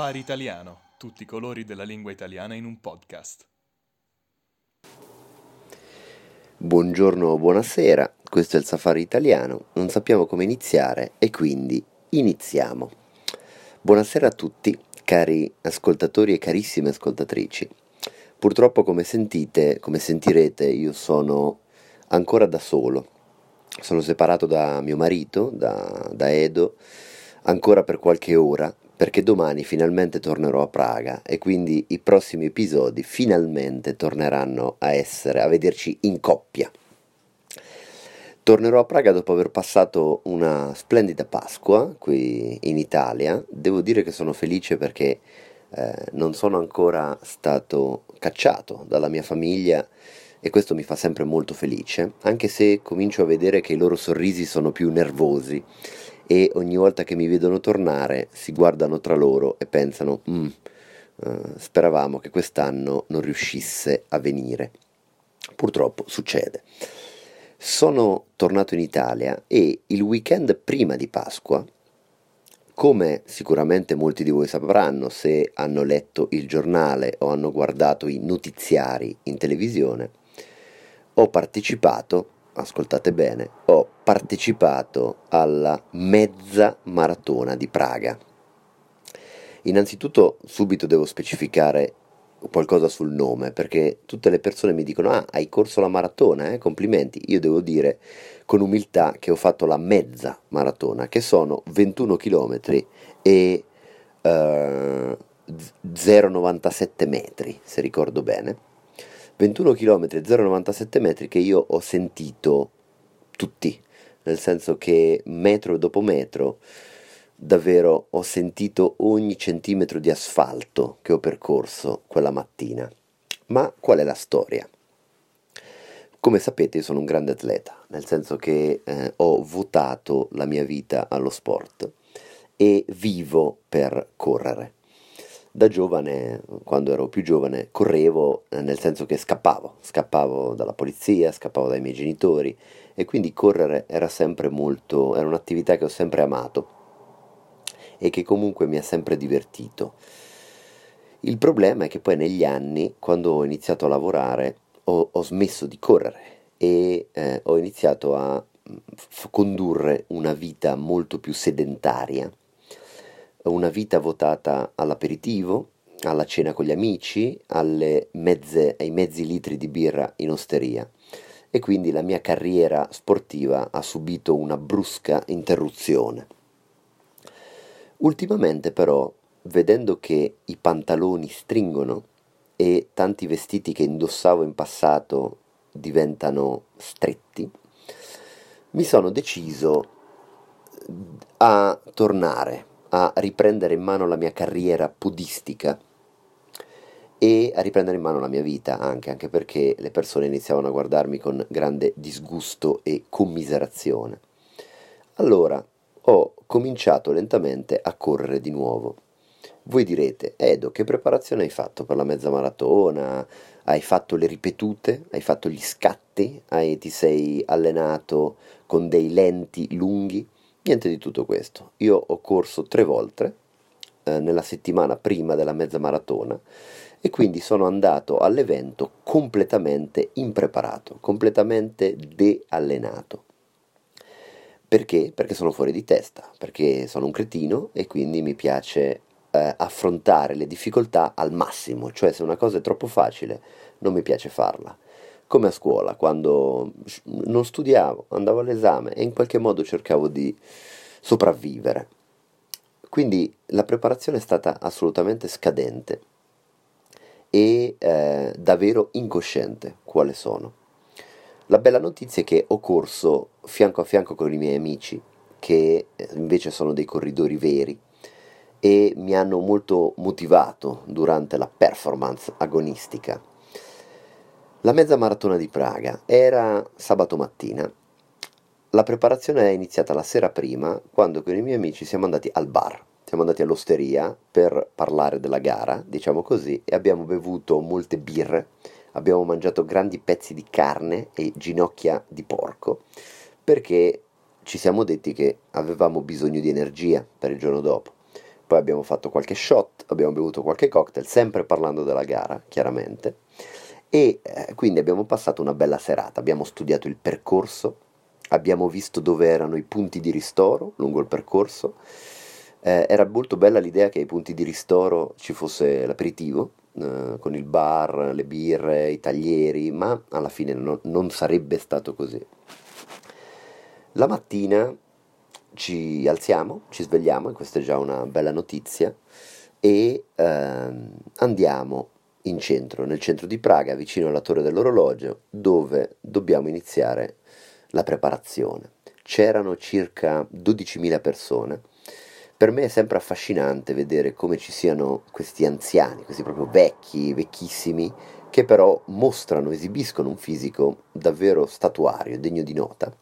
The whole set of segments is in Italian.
Safari Italiano, tutti i colori della lingua italiana in un podcast. Buongiorno, buonasera, questo è il Safari Italiano, non sappiamo come iniziare e quindi iniziamo. Buonasera a tutti, cari ascoltatori e carissime ascoltatrici. Purtroppo come sentite, come sentirete, io sono ancora da solo. Sono separato da mio marito, da, da Edo, ancora per qualche ora, perché domani finalmente tornerò a Praga e quindi i prossimi episodi finalmente torneranno a essere, a vederci in coppia. Tornerò a Praga dopo aver passato una splendida Pasqua qui in Italia. Devo dire che sono felice perché eh, non sono ancora stato cacciato dalla mia famiglia e questo mi fa sempre molto felice, anche se comincio a vedere che i loro sorrisi sono più nervosi e ogni volta che mi vedono tornare si guardano tra loro e pensano mm, uh, speravamo che quest'anno non riuscisse a venire. Purtroppo succede. Sono tornato in Italia e il weekend prima di Pasqua, come sicuramente molti di voi sapranno se hanno letto il giornale o hanno guardato i notiziari in televisione, ho partecipato ascoltate bene, ho partecipato alla mezza maratona di Praga. Innanzitutto subito devo specificare qualcosa sul nome, perché tutte le persone mi dicono ah, hai corso la maratona, eh? complimenti. Io devo dire con umiltà che ho fatto la mezza maratona, che sono 21 km e eh, 0,97 metri, se ricordo bene 21 km e 0,97 metri che io ho sentito tutti, nel senso che metro dopo metro davvero ho sentito ogni centimetro di asfalto che ho percorso quella mattina. Ma qual è la storia? Come sapete io sono un grande atleta, nel senso che eh, ho votato la mia vita allo sport e vivo per correre da giovane, quando ero più giovane, correvo eh, nel senso che scappavo, scappavo dalla polizia, scappavo dai miei genitori e quindi correre era sempre molto, era un'attività che ho sempre amato e che comunque mi ha sempre divertito. Il problema è che poi negli anni, quando ho iniziato a lavorare, ho, ho smesso di correre e eh, ho iniziato a f- condurre una vita molto più sedentaria una vita votata all'aperitivo, alla cena con gli amici, mezze, ai mezzi litri di birra in osteria e quindi la mia carriera sportiva ha subito una brusca interruzione. Ultimamente però, vedendo che i pantaloni stringono e tanti vestiti che indossavo in passato diventano stretti, mi sono deciso a tornare a riprendere in mano la mia carriera podistica e a riprendere in mano la mia vita anche, anche perché le persone iniziavano a guardarmi con grande disgusto e commiserazione. Allora ho cominciato lentamente a correre di nuovo. Voi direte, Edo, che preparazione hai fatto per la mezza maratona? Hai fatto le ripetute? Hai fatto gli scatti? Hai, ti sei allenato con dei lenti lunghi? Niente di tutto questo. Io ho corso tre volte eh, nella settimana prima della mezza maratona e quindi sono andato all'evento completamente impreparato, completamente deallenato. Perché? Perché sono fuori di testa, perché sono un cretino e quindi mi piace eh, affrontare le difficoltà al massimo, cioè se una cosa è troppo facile non mi piace farla come a scuola, quando non studiavo, andavo all'esame e in qualche modo cercavo di sopravvivere. Quindi la preparazione è stata assolutamente scadente e eh, davvero incosciente quale sono. La bella notizia è che ho corso fianco a fianco con i miei amici, che eh, invece sono dei corridori veri, e mi hanno molto motivato durante la performance agonistica la mezza maratona di Praga era sabato mattina. La preparazione è iniziata la sera prima, quando con i miei amici siamo andati al bar. Siamo andati all'osteria per parlare della gara, diciamo così, e abbiamo bevuto molte birre, abbiamo mangiato grandi pezzi di carne e ginocchia di porco, perché ci siamo detti che avevamo bisogno di energia per il giorno dopo. poi abbiamo fatto qualche shot, abbiamo bevuto qualche cocktail, sempre parlando della gara, chiaramente, e eh, quindi abbiamo passato una bella serata, abbiamo studiato il percorso, abbiamo visto dove erano i punti di ristoro lungo il percorso, eh, era molto bella l'idea che ai punti di ristoro ci fosse l'aperitivo, eh, con il bar, le birre, i taglieri, ma alla fine no, non sarebbe stato così. La mattina ci alziamo, ci svegliamo, e questa è già una bella notizia, e ehm, andiamo in centro, nel centro di Praga, vicino alla torre dell'orologio, dove dobbiamo iniziare la preparazione. C'erano circa 12.000 persone. Per me è sempre affascinante vedere come ci siano questi anziani, questi proprio vecchi, vecchissimi, che però mostrano, esibiscono un fisico davvero statuario, degno di nota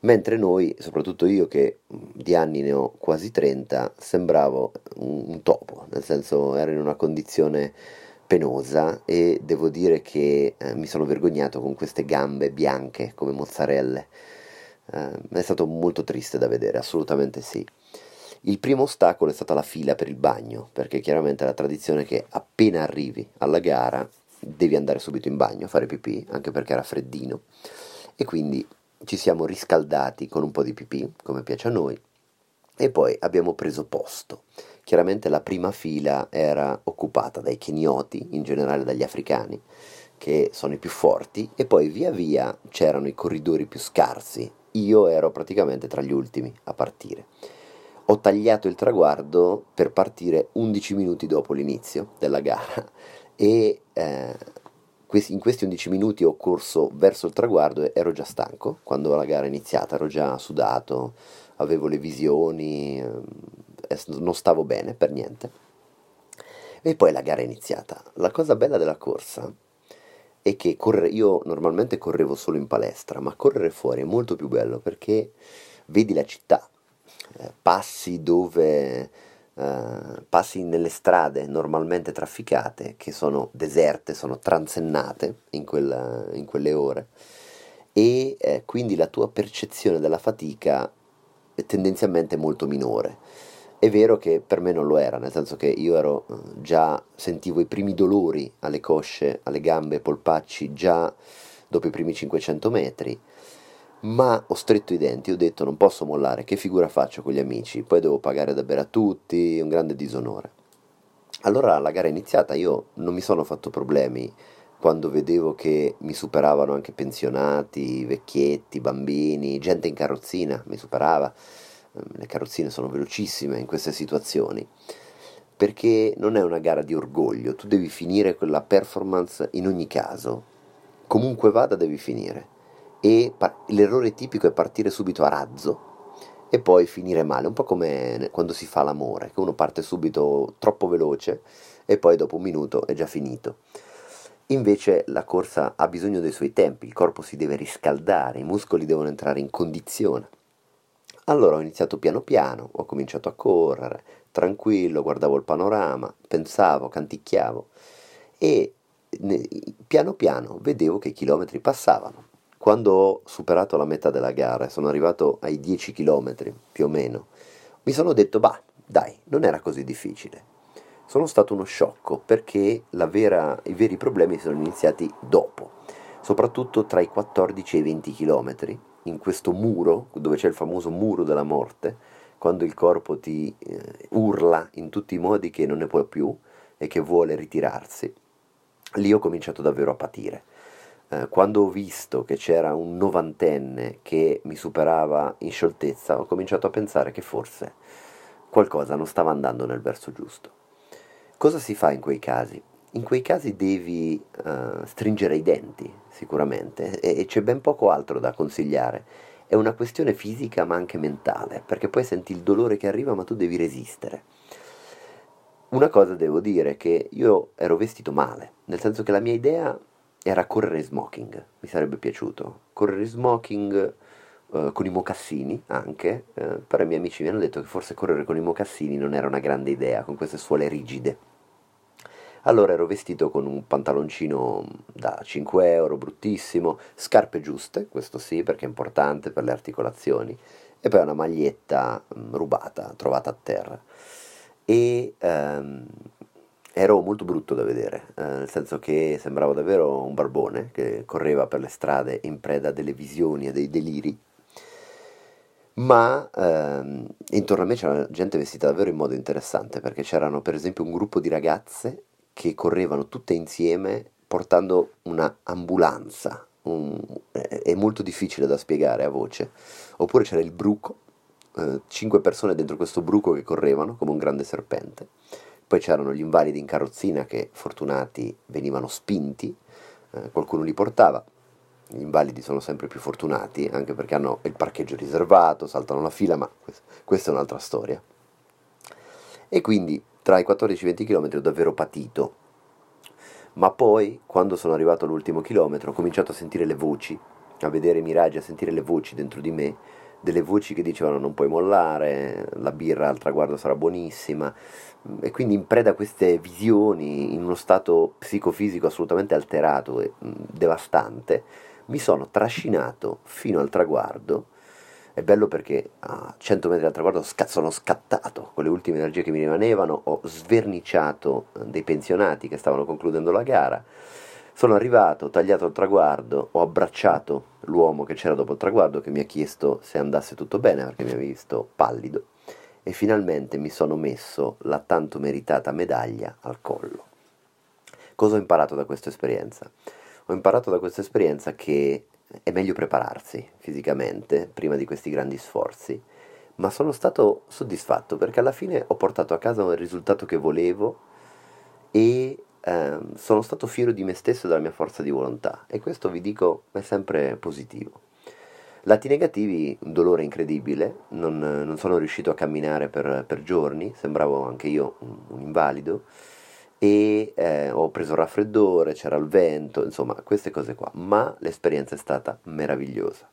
mentre noi, soprattutto io che di anni ne ho quasi 30, sembravo un, topo, nel senso ero in una condizione penosa e devo dire che eh, mi sono vergognato con queste gambe bianche come mozzarelle. Eh, è stato molto triste da vedere, assolutamente sì. Il primo ostacolo è stata la fila per il bagno, perché chiaramente la tradizione è che appena arrivi alla gara devi andare subito in bagno a fare pipì, anche perché era freddino, e quindi ci siamo riscaldati con un po' di pipì, come piace a noi, e poi abbiamo preso posto. Chiaramente la prima fila era occupata dai kenioti, in generale dagli africani, che sono i più forti, e poi via via c'erano i corridori più scarsi. Io ero praticamente tra gli ultimi a partire. Ho tagliato il traguardo per partire 11 minuti dopo l'inizio della gara e eh, in questi 11 minuti ho corso verso il traguardo e ero già stanco quando la gara è iniziata, ero già sudato, avevo le visioni, ehm, non stavo bene per niente. E poi la gara è iniziata. La cosa bella della corsa è che correre, io normalmente correvo solo in palestra, ma correre fuori è molto più bello perché vedi la città, eh, passi dove eh, passi nelle strade normalmente trafficate, che sono deserte, sono transennate in, quella, in quelle ore, e eh, quindi la tua percezione della fatica tendenzialmente molto minore. È vero che per me non lo era, nel senso che io ero eh, già sentivo i primi dolori alle cosce, alle gambe, ai polpacci già dopo i primi 500 metri ma ho stretto i denti, ho detto non posso mollare, che figura faccio con gli amici, poi devo pagare da bere a tutti, un grande disonore. Allora la gara è iniziata, io non mi sono fatto problemi quando vedevo che mi superavano anche pensionati, vecchietti, bambini, gente in carrozzina mi superava, ehm, le carrozzine sono velocissime in queste situazioni, perché non è una gara di orgoglio, tu devi finire quella performance in ogni caso, comunque vada devi finire. E par- l'errore tipico è partire subito a razzo e poi finire male, un po' come quando si fa l'amore, che uno parte subito troppo veloce e poi dopo un minuto è già finito. Invece la corsa ha bisogno dei suoi tempi, il corpo si deve riscaldare, i muscoli devono entrare in condizione. Allora ho iniziato piano piano, ho cominciato a correre, tranquillo, guardavo il panorama, pensavo, canticchiavo e piano piano vedevo che i chilometri passavano. Quando ho superato la metà della gara, sono arrivato ai 10 km più o meno, mi sono detto, bah, dai, non era così difficile. Sono stato uno sciocco perché vera, i veri problemi sono iniziati dopo, soprattutto tra i 14 e i 20 km, in questo muro, dove c'è il famoso muro della morte, quando il corpo ti eh, urla in tutti i modi che non ne può più e che vuole ritirarsi. Lì ho cominciato davvero a patire eh, quando ho visto che c'era un novantenne che mi superava in scioltezza, ho cominciato a pensare che forse qualcosa non stava andando nel verso giusto. Cosa si fa in quei casi? In quei casi devi uh, stringere i denti, sicuramente, e, e c'è ben poco altro da consigliare. È una questione fisica ma anche mentale, perché poi senti il dolore che arriva ma tu devi resistere. Una cosa devo dire che io ero vestito male, nel senso che la mia idea era correre smoking, mi sarebbe piaciuto. Correre smoking eh, con i mocassini anche, eh, però i miei amici mi hanno detto che forse correre con i mocassini non era una grande idea, con queste suole rigide. Allora ero vestito con un pantaloncino da 5 euro, bruttissimo, scarpe giuste, questo sì perché è importante per le articolazioni, e poi una maglietta mh, mm, rubata, trovata a terra. e ehm, ero molto brutto da vedere, eh, nel senso che sembravo davvero un barbone che correva per le strade in preda a delle visioni e dei deliri ma ehm, intorno a me c'era gente vestita davvero in modo interessante perché c'erano per esempio un gruppo di ragazze che correvano tutte insieme portando una ambulanza, un, è molto difficile da spiegare a voce, oppure c'era il bruco, eh, cinque persone dentro questo bruco che correvano come un grande serpente, poi c'erano gli invalidi in carrozzina che fortunati venivano spinti, eh, qualcuno li portava, gli invalidi sono sempre più fortunati, anche perché hanno il parcheggio riservato, saltano la fila, ma questa è un'altra storia. E quindi tra i 14 e i 20 km ho davvero patito. Ma poi, quando sono arrivato all'ultimo chilometro, ho cominciato a sentire le voci, a vedere i miraggi, a sentire le voci dentro di me, delle voci che dicevano non puoi mollare, la birra al traguardo sarà buonissima, e quindi in preda a queste visioni, in uno stato psicofisico assolutamente alterato e devastante, mi sono trascinato fino al traguardo. È bello perché a 100 metri dal traguardo sono scattato con le ultime energie che mi rimanevano, ho sverniciato eh, dei pensionati che stavano concludendo la gara. Sono arrivato, ho tagliato il traguardo, ho abbracciato l'uomo che c'era dopo il traguardo che mi ha chiesto se andasse tutto bene perché mi ha visto pallido e finalmente mi sono messo la tanto meritata medaglia al collo. Cosa ho imparato da questa esperienza? Ho imparato da questa esperienza che è meglio prepararsi fisicamente prima di questi grandi sforzi, ma sono stato soddisfatto perché alla fine ho portato a casa il risultato che volevo e eh, sono stato fiero di me stesso e della mia forza di volontà e questo vi dico è sempre positivo. Lati negativi, un dolore incredibile, non, non sono riuscito a camminare per, per, giorni, sembravo anche io un, un invalido e eh, ho preso il raffreddore, c'era il vento, insomma queste cose qua, ma l'esperienza è stata meravigliosa.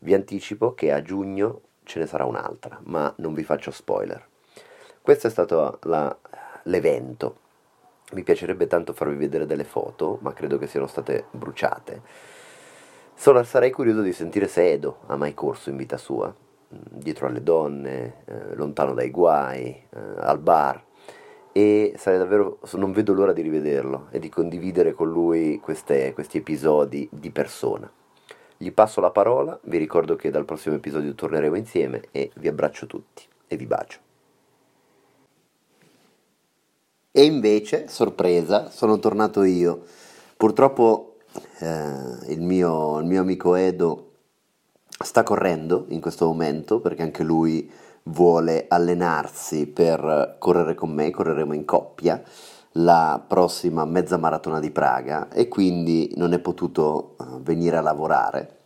Vi anticipo che a giugno ce ne sarà un'altra, ma non vi faccio spoiler. Questo è stato la, l'evento. Mi piacerebbe tanto farvi vedere delle foto, ma credo che siano state bruciate. Sono, sarei curioso di sentire se Edo ha mai corso in vita sua, dietro alle donne, eh, lontano dai guai, eh, al bar e sarei davvero, non vedo l'ora di rivederlo e di condividere con lui queste, questi episodi di persona. Gli passo la parola, vi ricordo che dal prossimo episodio torneremo insieme e vi abbraccio tutti e vi bacio. E invece, sorpresa, sono tornato io. Purtroppo eh, il, mio, il mio amico Edo sta correndo in questo momento perché anche lui vuole allenarsi per correre con me, correremo in coppia la prossima mezza maratona di Praga e quindi non è potuto eh, venire a lavorare.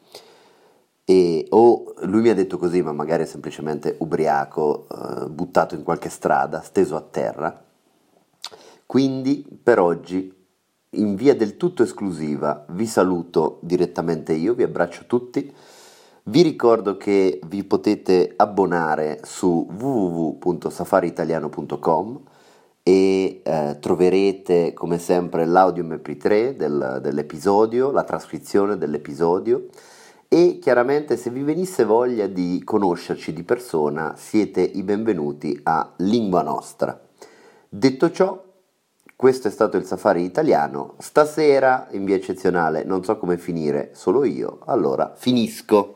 E, o lui mi ha detto così, ma magari è semplicemente ubriaco, eh, buttato in qualche strada, steso a terra. Quindi per oggi, in via del tutto esclusiva, vi saluto direttamente io, vi abbraccio tutti vi ricordo che vi potete abbonare su www.safariitaliano.com e eh, troverete come sempre l'audio MP3 del, dell'episodio, la trascrizione dell'episodio e chiaramente se vi venisse voglia di conoscerci di persona siete i benvenuti a Lingua Nostra. Detto ciò, questo è stato il Safari italiano. Stasera, in via eccezionale, non so come finire, solo io, allora finisco.